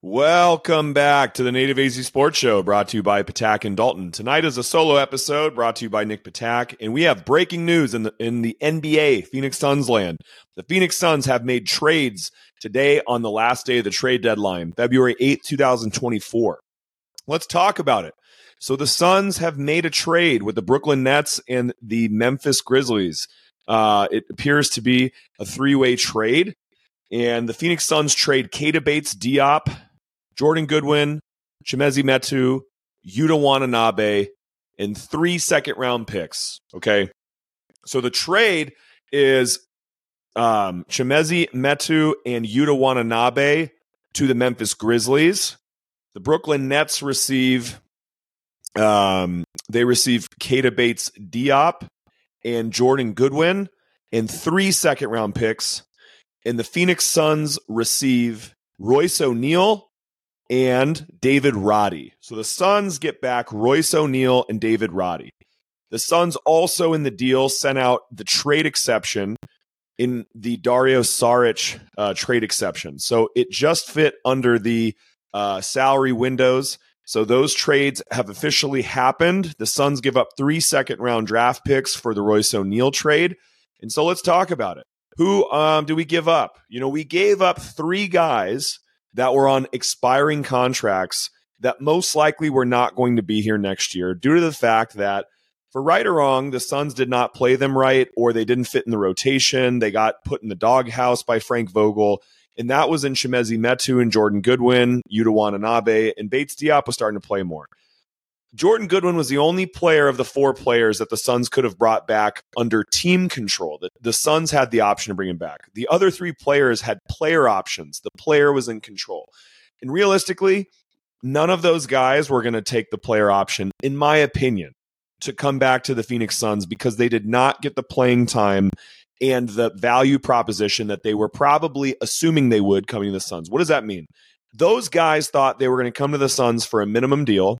Welcome back to the Native AZ Sports Show brought to you by Patak and Dalton. Tonight is a solo episode brought to you by Nick Patak, and we have breaking news in the in the NBA, Phoenix Suns land. The Phoenix Suns have made trades today on the last day of the trade deadline, February 8th, 2024. Let's talk about it. So the Suns have made a trade with the Brooklyn Nets and the Memphis Grizzlies. Uh, it appears to be a three-way trade. And the Phoenix Suns trade Keita Bates Diop, Jordan Goodwin, Chimezie Metu, Yuta Watanabe, and three second round picks. Okay. So the trade is um, Chimezie Metu and Yuta Watanabe to the Memphis Grizzlies. The Brooklyn Nets receive um, they receive Keita Bates Diop and Jordan Goodwin and three second round picks. And the Phoenix Suns receive Royce O'Neale and David Roddy. So the Suns get back Royce O'Neale and David Roddy. The Suns also in the deal sent out the trade exception in the Dario Saric uh, trade exception. So it just fit under the uh, salary windows. So those trades have officially happened. The Suns give up three second round draft picks for the Royce O'Neale trade. And so let's talk about it. Who um, do we give up? You know, we gave up three guys that were on expiring contracts that most likely were not going to be here next year due to the fact that for right or wrong, the Suns did not play them right or they didn't fit in the rotation. They got put in the doghouse by Frank Vogel. And that was in Chimezie Metu and Jordan Goodwin, Yuta Watanabe, and Bates Diop was starting to play more. Jordan Goodwin was the only player of the four players that the Suns could have brought back under team control. The, the Suns had the option to bring him back. The other three players had player options. The player was in control. And realistically, none of those guys were going to take the player option, in my opinion, to come back to the Phoenix Suns because they did not get the playing time and the value proposition that they were probably assuming they would coming to the Suns. What does that mean? Those guys thought they were going to come to the Suns for a minimum deal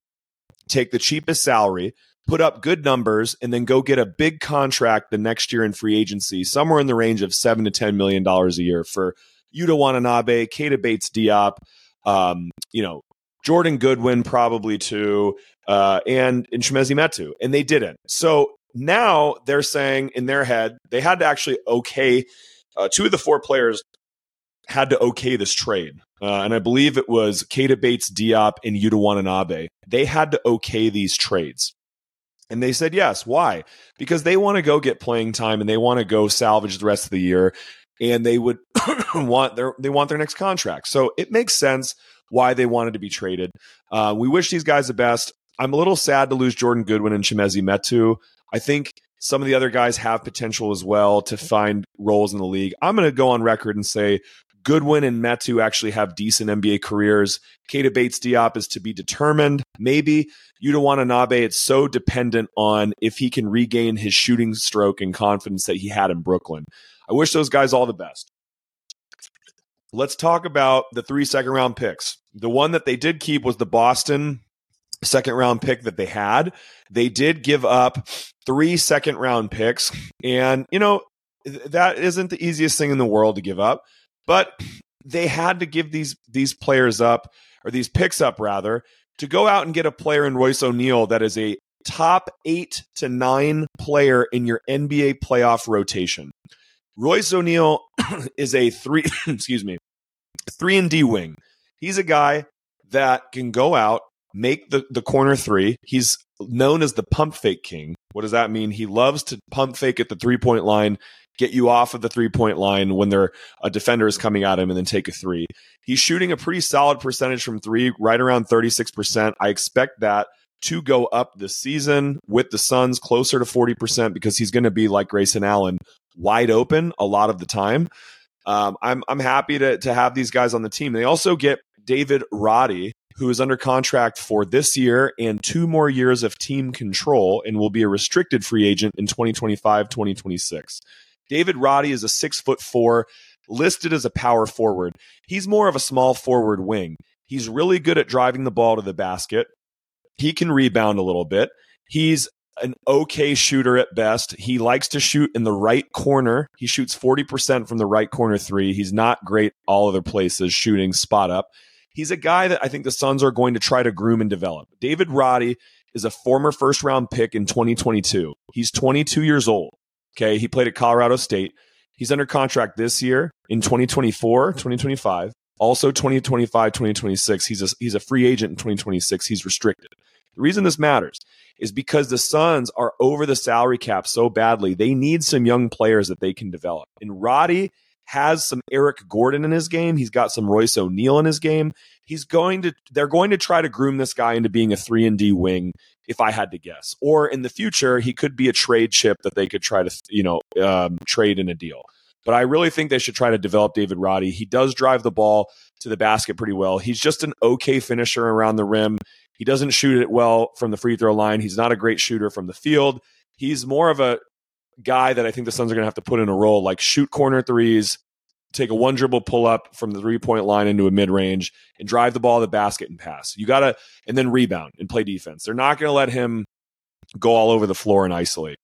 take the cheapest salary, put up good numbers, and then go get a big contract the next year in free agency, somewhere in the range of seven to ten million dollars a year for Yuta Watanabe, Keita Bates Diop, um, you know, Jordan Goodwin probably too, uh, and and Chimezie Metu, and they didn't. So now they're saying in their head they had to actually okay uh, two of the four players had to okay this trade. Uh, and I believe it was Keita Bates, Diop, and Yuta Watanabe. They had to okay these trades. And they said yes. Why? Because they want to go get playing time and they want to go salvage the rest of the year. And they would want their they want their next contract. So it makes sense why they wanted to be traded. Uh, we wish these guys the best. I'm a little sad to lose Jordan Goodwin and Chimezie Metu. I think some of the other guys have potential as well to find roles in the league. I'm going to go on record and say Goodwin and Metu actually have decent NBA careers. Keita Bates Diop is to be determined. Maybe Yuta Watanabe, it's so dependent on if he can regain his shooting stroke and confidence that he had in Brooklyn. I wish those guys all the best. Let's talk about the three second round picks. The one that they did keep was the Boston second round pick that they had. They did give up three second round picks. And, you know, that isn't the easiest thing in the world to give up. But they had to give these these players up or these picks up rather to go out and get a player in Royce O'Neale that is a top 8 to 9 player in your NBA playoff rotation. Royce O'Neale is a 3 excuse me, 3 and D wing. He's a guy that can go out, make the the corner 3. He's known as the pump fake king. What does that mean? He loves to pump fake at the three point line get you off of the three point line when they're a defender is coming at him and then take a three. He's shooting a pretty solid percentage from three, right around 36%. I expect that to go up this season with the Suns closer to 40% because he's going to be like Grayson Allen, wide open a lot of the time. Um, I'm I'm happy to to have these guys on the team. They also get David Roddy, who is under contract for this year and two more years of team control and will be a restricted free agent in 2025 2026. David Roddy is a six foot four, listed as a power forward. He's more of a small forward wing. He's really good at driving the ball to the basket. He can rebound a little bit. He's an okay shooter at best. He likes to shoot in the right corner. He shoots 40% from the right corner three. He's not great all other places shooting spot up. He's a guy that I think the Suns are going to try to groom and develop. David Roddy is a former first round pick in 2022. He's 22 years old. Okay. He played at Colorado State. He's under contract this year in 2024, 2025. Also 2025, 2026. He's a, he's a free agent in 2026. He's restricted. The reason this matters is because the Suns are over the salary cap so badly. They need some young players that they can develop. And Roddy has some Eric Gordon in his game. He's got some Royce O'Neale in his game. He's going to they're going to try to groom this guy into being a 3 and D wing if I had to guess. Or in the future, he could be a trade chip that they could try to, you know, um, trade in a deal. But I really think they should try to develop David Roddy. He does drive the ball to the basket pretty well. He's just an okay finisher around the rim. He doesn't shoot it well from the free throw line. He's not a great shooter from the field. He's more of a guy that I think the Suns are going to have to put in a role like shoot corner threes, take a one dribble pull up from the three point line into a mid range, and drive the ball to the basket and pass. You got to, and then rebound and play defense. They're not going to let him go all over the floor and isolate.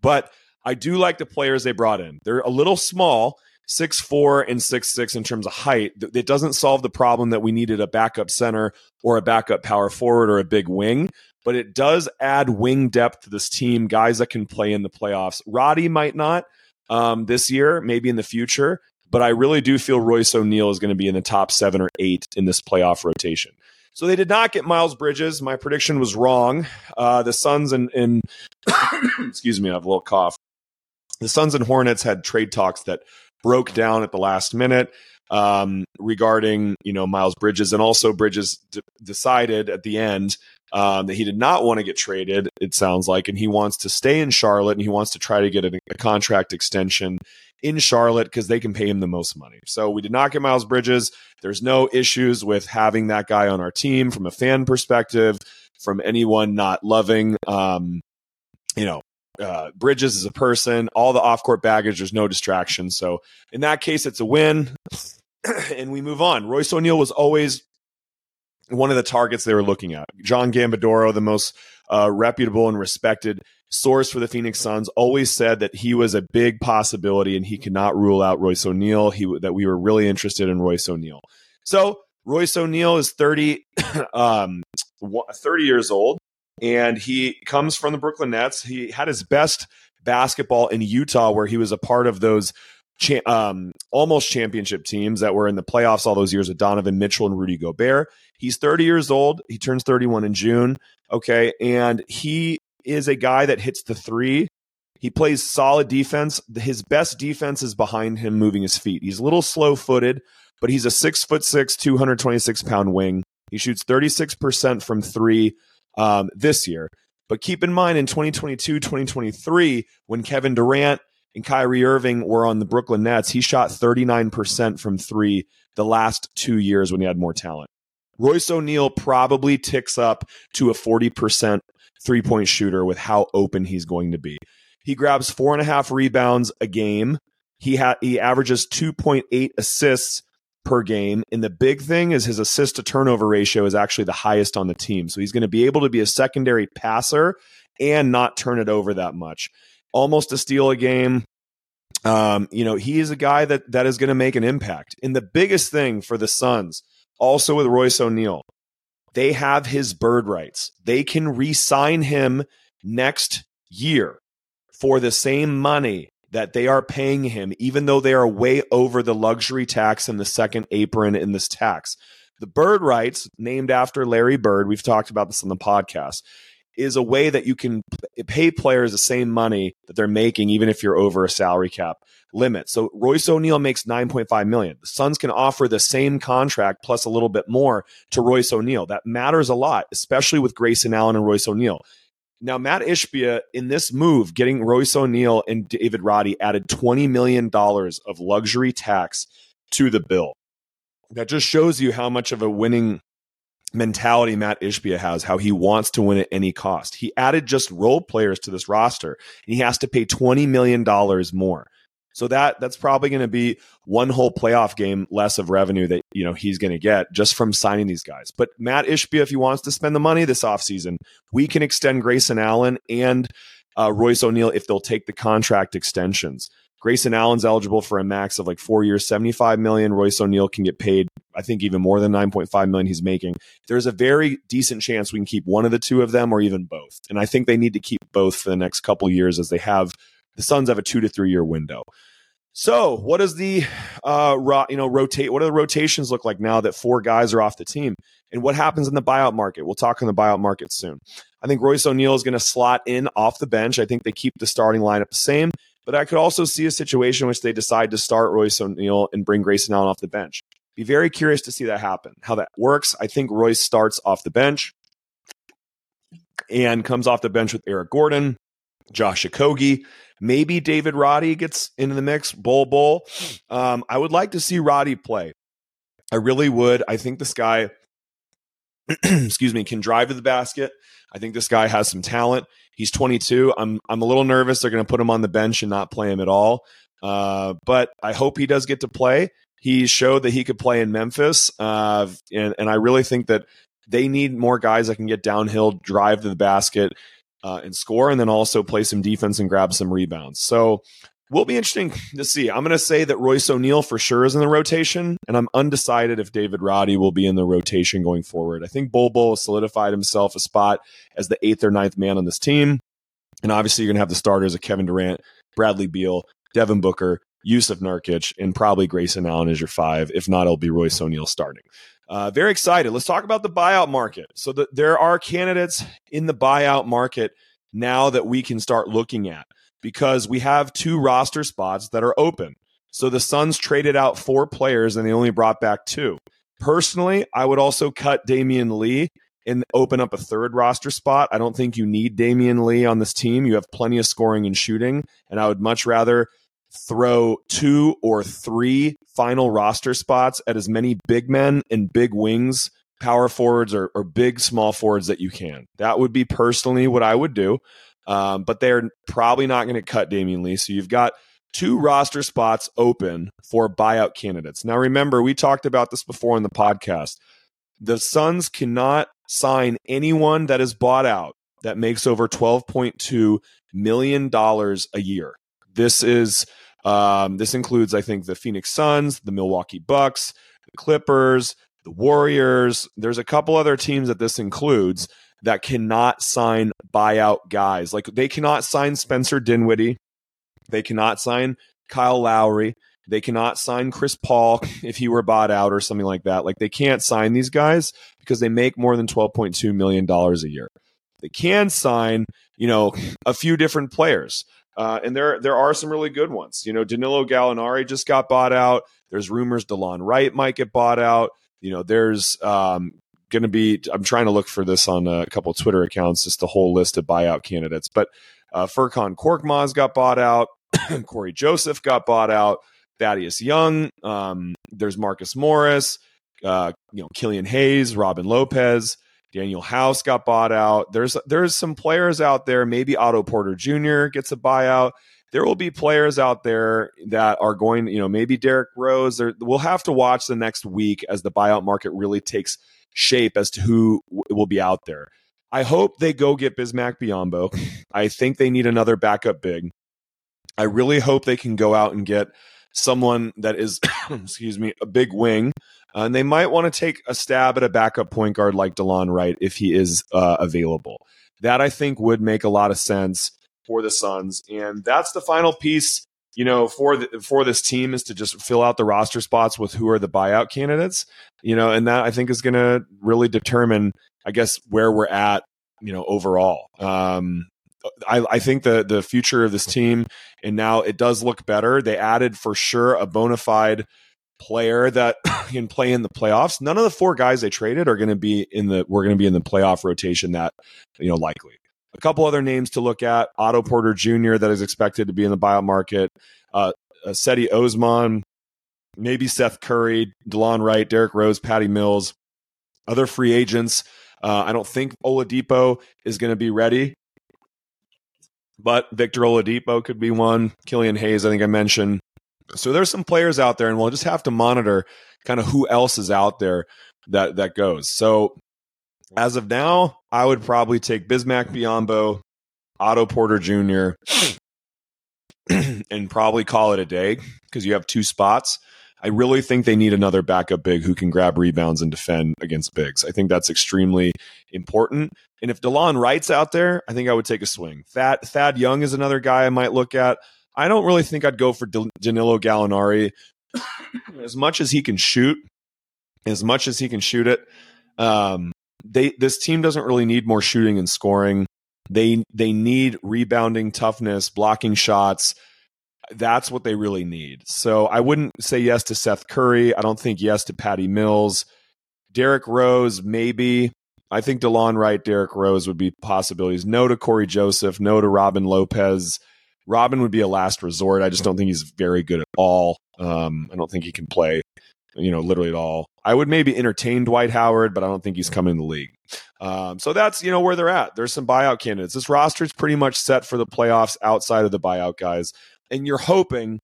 But I do like the players they brought in. They're a little small, six four and six six in terms of height. It doesn't solve the problem that we needed a backup center or a backup power forward or a big wing, but it does add wing depth to this team, guys that can play in the playoffs. Roddy might not um, this year, maybe in the future, but I really do feel Royce O'Neale is going to be in the top seven or eight in this playoff rotation. So they did not get Miles Bridges. My prediction was wrong. Uh, the Suns and, and excuse me, I have a little cough the Suns and Hornets had trade talks that broke down at the last minute um, regarding you know Miles Bridges, and also Bridges d- decided at the end um, that he did not want to get traded. It sounds like, and he wants to stay in Charlotte, and he wants to try to get a, a contract extension in Charlotte because they can pay him the most money. So we did not get Miles Bridges. There's no issues with having that guy on our team from a fan perspective, from anyone not loving um, you know uh, Bridges is a person, all the off court baggage, there's no distraction. So in that case, it's a win. and we move on. Royce O'Neale was always one of the targets they were looking at. John Gambadoro, the most uh, reputable and respected source for the Phoenix Suns, always said that he was a big possibility and he could not rule out Royce O'Neale. He that we were really interested in Royce O'Neale. So Royce O'Neale is 30, um, 30 years old and he comes from the Brooklyn Nets. He had his best basketball in Utah, where he was a part of those cha- um, almost championship teams that were in the playoffs all those years with Donovan Mitchell and Rudy Gobert. He's 30 years old. He turns 31 in June. Okay. And he is a guy that hits the three. He plays solid defense. His best defense is behind him moving his feet. He's a little slow footed, but he's a six foot six, 226 pound wing. He shoots 36% from three um, this year. But keep in mind in 2022, 2023, when Kevin Durant and Kyrie Irving were on the Brooklyn Nets, he shot 39% from three the last two years when he had more talent. Royce O'Neale probably ticks up to a 40% three point shooter with how open he's going to be. He grabs four and a half rebounds a game. He ha- he averages 2.8 assists per game. And the big thing is his assist to turnover ratio is actually the highest on the team. So he's going to be able to be a secondary passer and not turn it over that much. Almost a steal a game. Um, you know, he is a guy that that is going to make an impact. And the biggest thing for the Suns, also with Royce O'Neale, they have his bird rights. They can re-sign him next year for the same money that they are paying him, even though they are way over the luxury tax and the second apron in this tax. The bird rights, named after Larry Bird, we've talked about this on the podcast, is a way that you can pay players the same money that they're making, even if you're over a salary cap limit. So Royce O'Neale makes 9.5 million. The Suns can offer the same contract plus a little bit more to Royce O'Neale. That matters a lot, especially with Grayson Allen and Royce O'Neale. Now, Matt Ishbia, in this move, getting Royce O'Neale and David Roddy added $20 million of luxury tax to the bill. That just shows you how much of a winning mentality Matt Ishbia has, how he wants to win at any cost. He added just role players to this roster, and he has to pay $20 million more. So that that's probably going to be one whole playoff game less of revenue that you know he's going to get just from signing these guys. But Matt Ishbia, if he wants to spend the money this offseason, we can extend Grayson Allen and uh, Royce O'Neale if they'll take the contract extensions. Grayson Allen's eligible for a max of like four years, 75 million. Royce O'Neale can get paid, I think, even more than 9.5 million he's making. There's a very decent chance we can keep one of the two of them or even both. And I think they need to keep both for the next couple years as they have the Suns have a two to three year window. So, what does the uh, ro- you know rotate? What do the rotations look like now that four guys are off the team? And what happens in the buyout market? We'll talk on the buyout market soon. I think Royce O'Neale is going to slot in off the bench. I think they keep the starting lineup the same, but I could also see a situation in which they decide to start Royce O'Neale and bring Grayson Allen off the bench. Be very curious to see that happen. How that works? I think Royce starts off the bench and comes off the bench with Eric Gordon, Josh Okogie. Maybe David Roddy gets into the mix. Bol Bol. Um, I would like to see Roddy play. I really would. I think this guy, excuse me, can drive to the basket. I think this guy has some talent. He's 22. I'm I'm a little nervous they're going to put him on the bench and not play him at all. Uh, but I hope he does get to play. He showed that he could play in Memphis, uh, and and I really think that they need more guys that can get downhill, drive to the basket, uh, and score, and then also play some defense and grab some rebounds. So will be interesting to see. I'm going to say that Royce O'Neale for sure is in the rotation, and I'm undecided if David Roddy will be in the rotation going forward. I think Bol Bol solidified himself a spot as the eighth or ninth man on this team. And obviously, you're going to have the starters of Kevin Durant, Bradley Beal, Devin Booker, Jusuf Nurkic, and probably Grayson Allen as your five. If not, it'll be Royce O'Neale starting. Uh, very excited. Let's talk about the buyout market. So the, there are candidates in the buyout market now that we can start looking at because we have two roster spots that are open. So the Suns traded out four players and they only brought back two. Personally, I would also cut Damion Lee and open up a third roster spot. I don't think you need Damion Lee on this team. You have plenty of scoring and shooting, and I would much rather throw two or three final roster spots at as many big men and big wings, power forwards or, or big small forwards that you can. That would be personally what I would do. Um, but they're probably not going to cut Damion Lee. So you've got two roster spots open for buyout candidates. Now, remember, we talked about this before in the podcast. The Suns cannot sign anyone that is bought out that makes over $12.2 million a year. This is um, this includes, I think, the Phoenix Suns, the Milwaukee Bucks, the Clippers, the Warriors. There's a couple other teams that this includes that cannot sign buyout guys. Like they cannot sign Spencer Dinwiddie. They cannot sign Kyle Lowry. They cannot sign Chris Paul if he were bought out or something like that. Like they can't sign these guys because they make more than $12.2 million a year. They can sign, you know, a few different players. Uh, and there there are some really good ones. You know, Danilo Gallinari just got bought out. There's rumors Delon Wright might get bought out. You know, there's um, going to be. I'm trying to look for this on a couple Twitter accounts, just the whole list of buyout candidates. But uh, Furkan Korkmaz got bought out. Cory Joseph got bought out. Thaddeus Young. Um, there's Marcus Morris. Uh, you know, Killian Hayes, Robin Lopez. Danuel House got bought out. There's there's some players out there. Maybe Otto Porter Jr. gets a buyout. There will be players out there that are going. You know, maybe Derrick Rose. We'll have to watch the next week as the buyout market really takes shape as to who will be out there. I hope they go get Bismack Biyombo. I think they need another backup big. I really hope they can go out and get someone that is, excuse me, a big wing uh, and they might want to take a stab at a backup point guard like Delon Wright if he is uh, available. That I think would make a lot of sense for the Suns. And that's the final piece, you know, for the, for this team is to just fill out the roster spots with who are the buyout candidates, you know, and that I think is going to really determine, I guess, where we're at, you know, overall. Um, I, I, think the the future of this team, and now it does look better. They added for sure a bona fide player that can play in the playoffs. None of the four guys they traded are going to be in the we're going to be in the playoff rotation that you know likely. A couple other names to look at: Otto Porter Jr. that is expected to be in the buyout market. Uh, uh, Cedi Osman, maybe Seth Curry, Delon Wright, Derrick Rose, Patty Mills. Other free agents. Uh, I don't think Oladipo is going to be ready, but Victor Oladipo could be one. Killian Hayes, I think I mentioned. So there's some players out there, and we'll just have to monitor kind of who else is out there that that goes. So as of now, I would probably take Bismack Biyombo, Otto Porter Jr., and probably call it a day because you have two spots. I really think they need another backup big who can grab rebounds and defend against bigs. I think that's extremely important. And if Delon Wright's out there, I think I would take a swing. Thad, Thad Young is another guy I might look at. I don't really think I'd go for Danilo Gallinari as much as he can shoot, as much as he can shoot it. Um, they this team doesn't really need more shooting and scoring. They they need rebounding, toughness, blocking shots. That's what they really need. So I wouldn't say yes to Seth Curry. I don't think yes to Patty Mills. Derrick Rose, maybe. I think Delon Wright, Derrick Rose would be possibilities. No to Cory Joseph, no to Robin Lopez. Robin would be a last resort. I just don't think he's very good at all. Um, I don't think he can play, you know, literally at all. I would maybe entertain Dwight Howard, but I don't think he's coming in the league. Um, so that's you know where they're at. There's some buyout candidates. This roster is pretty much set for the playoffs outside of the buyout guys, and you're hoping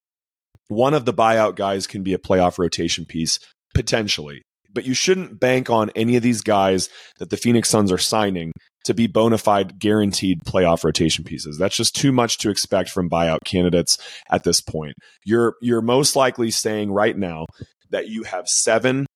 one of the buyout guys can be a playoff rotation piece potentially. But you shouldn't bank on any of these guys that the Phoenix Suns are signing to be bona fide guaranteed playoff rotation pieces. That's just too much to expect from buyout candidates at this point. You're you're most likely saying right now that you have seven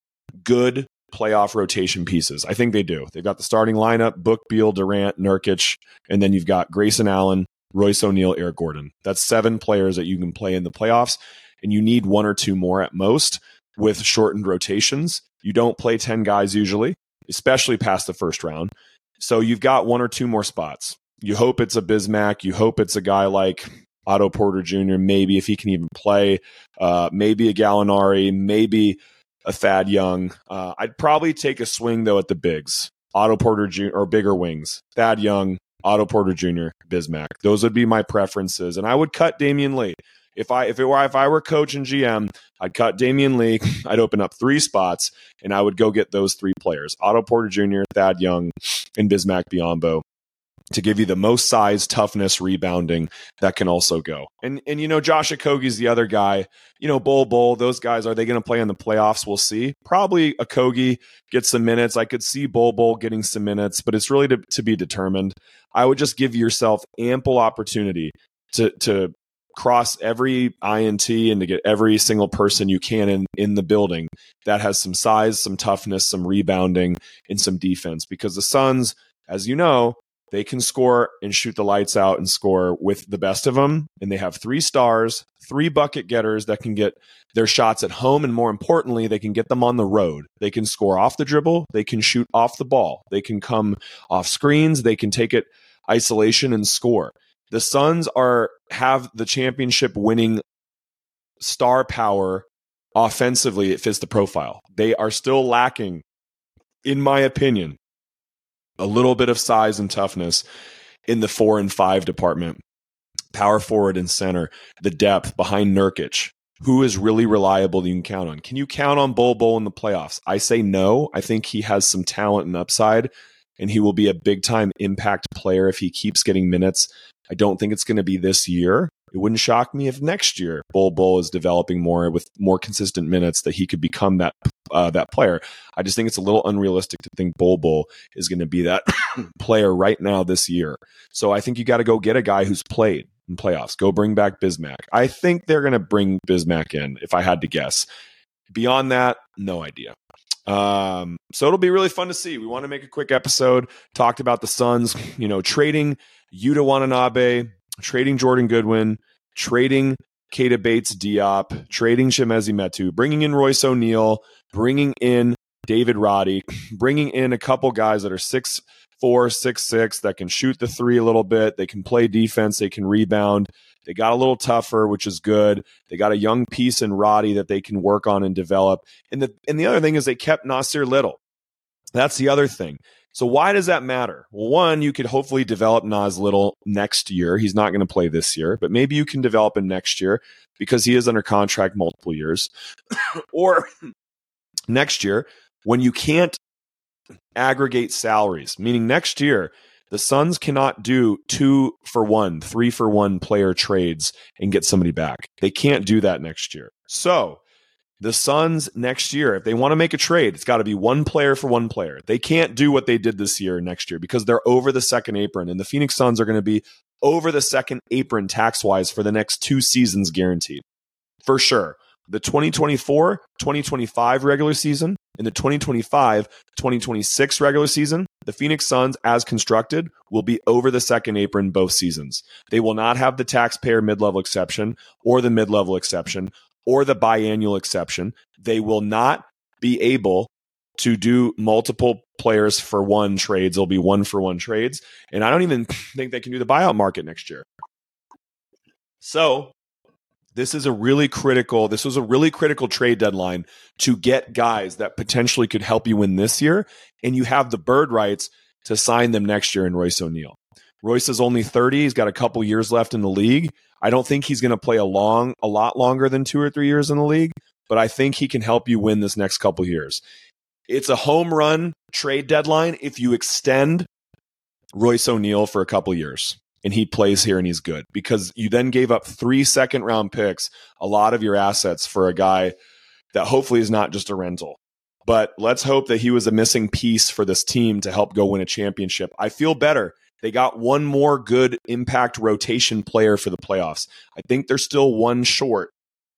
good playoff rotation pieces. I think they do. They've got the starting lineup: Book, Beal, Durant, Nurkic, and then you've got Grayson Allen, Royce O'Neale, Eric Gordon. That's seven players that you can play in the playoffs, and you need one or two more at most with shortened rotations. You don't play ten guys usually, especially past the first round. So you've got one or two more spots. You hope it's a Bismack. You hope it's a guy like Otto Porter Jr. Maybe if he can even play, uh, maybe a Gallinari, maybe a Thad Young. Uh, I'd probably take a swing though at the bigs, Otto Porter Jr. or bigger wings, Thad Young, Otto Porter Jr., Bismack. Those would be my preferences, and I would cut Damion Lee. If I if it were if I were coach and GM, I'd cut Damion Lee. I'd open up three spots, and I would go get those three players: Otto Porter Jr., Thad Young, and Bismack Biyombo to give you the most size, toughness, rebounding that can also go. And and you know, Josh Okogie's the other guy. You know, Bol Bol, those guys, are they going to play in the playoffs? We'll see. Probably Okogie gets some minutes. I could see Bol Bol getting some minutes, but it's really to, to be determined. I would just give yourself ample opportunity to to cross every INT and to get every single person you can in, in the building that has some size, some toughness, some rebounding, and some defense. Because the Suns, as you know, they can score and shoot the lights out and score with the best of them. And they have three stars, three bucket getters that can get their shots at home. And more importantly, they can get them on the road. They can score off the dribble. They can shoot off the ball. They can come off screens. They can take it isolation and score. The Suns are have the championship winning star power offensively. It fits the profile. They are still lacking, in my opinion, a little bit of size and toughness in the four and five department, power forward and center, the depth behind Nurkic. Who is really reliable that you can count on? Can you count on Bol Bol in the playoffs? I say no. I think he has some talent and upside, and he will be a big time impact player if he keeps getting minutes. I don't think it's going to be this year. It wouldn't shock me if next year Bol Bol is developing more with more consistent minutes that he could become that uh, that player. I just think it's a little unrealistic to think Bol Bol is going to be that player right now this year. So I think you got to go get a guy who's played in playoffs. Go bring back Bismack. I think they're going to bring Bismack in if I had to guess. Beyond that, no idea. Um, so it'll be really fun to see. We want to make a quick episode. Talked about the Suns, you know, trading Yuta Watanabe, trading Jordan Goodwin, trading Keita Bates Diop, trading Chimezie Metu, bringing in Royce O'Neale, bringing in David Roddy, bringing in a couple guys that are six four, six six that can shoot the three a little bit. They can play defense. They can rebound. They got a little tougher, which is good. They got a young piece in Roddy that they can work on and develop. And the and the other thing is they kept Nassir Little. That's the other thing. So why does that matter? Well, one, you could hopefully develop Nas Little next year. He's not going to play this year, but maybe you can develop him next year because he is under contract multiple years. or next year, when you can't aggregate salaries, meaning next year, the Suns cannot do two for one, three for one player trades and get somebody back. They can't do that next year. So the Suns next year, if they want to make a trade, it's got to be one player for one player. They can't do what they did this year next year because they're over the second apron, and the Phoenix Suns are going to be over the second apron tax wise for the next two seasons guaranteed. For sure. The 2024 2025 regular season and the 2025 2026 regular season, the Phoenix Suns, as constructed, will be over the second apron both seasons. They will not have the taxpayer mid level exception or the mid level exception or the biannual exception. They will not be able to do multiple players for one trades. There'll be one for one trades. And I don't even think they can do the buyout market next year. So this is a really critical, this was a really critical trade deadline to get guys that potentially could help you win this year. And you have the bird rights to sign them next year in Royce O'Neale. Royce is only 30. He's got a couple years left in the league. I don't think he's going to play a long, a lot longer than two or three years in the league, but I think he can help you win this next couple years. It's a home run trade deadline if you extend Royce O'Neale for a couple years and he plays here and he's good because you then gave up three second round picks, a lot of your assets for a guy that hopefully is not just a rental. But let's hope that he was a missing piece for this team to help go win a championship. I feel better. They got one more good impact rotation player for the playoffs. I think they're still one short,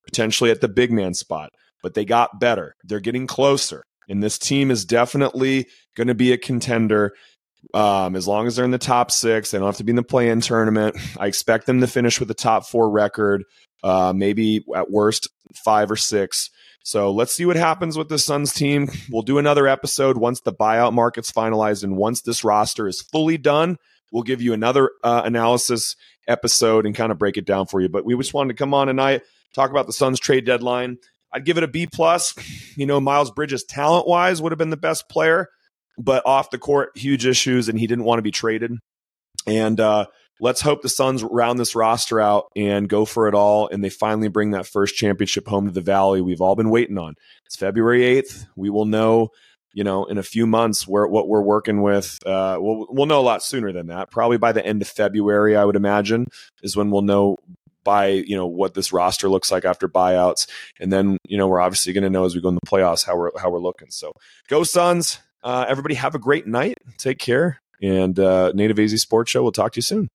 potentially at the big man spot, but they got better. They're getting closer. And this team is definitely going to be a contender. Um, as long as they're in the top six, they don't have to be in the play in tournament. I expect them to finish with a top four record, uh, maybe at worst five or six. So let's see what happens with the Suns team. We'll do another episode once the buyout market's finalized and once this roster is fully done. We'll give you another uh, analysis episode and kind of break it down for you. But we just wanted to come on tonight, talk about the Suns trade deadline. I'd give it a B plus. You know, Miles Bridges, talent wise, would have been the best player but off the court, huge issues, and he didn't want to be traded. And uh, let's hope the Suns round this roster out and go for it all, and they finally bring that first championship home to the Valley. We've all been waiting on. It's February eighth. We will know, you know, in a few months where what we're working with. Uh, we'll we'll know a lot sooner than that. Probably by the end of February, I would imagine, is when we'll know by you know what this roster looks like after buyouts, and then you know we're obviously going to know as we go in the playoffs how we're how we're looking. So go Suns! Uh, everybody have a great night. Take care. And uh, Native AZ Sports Show, we'll talk to you soon.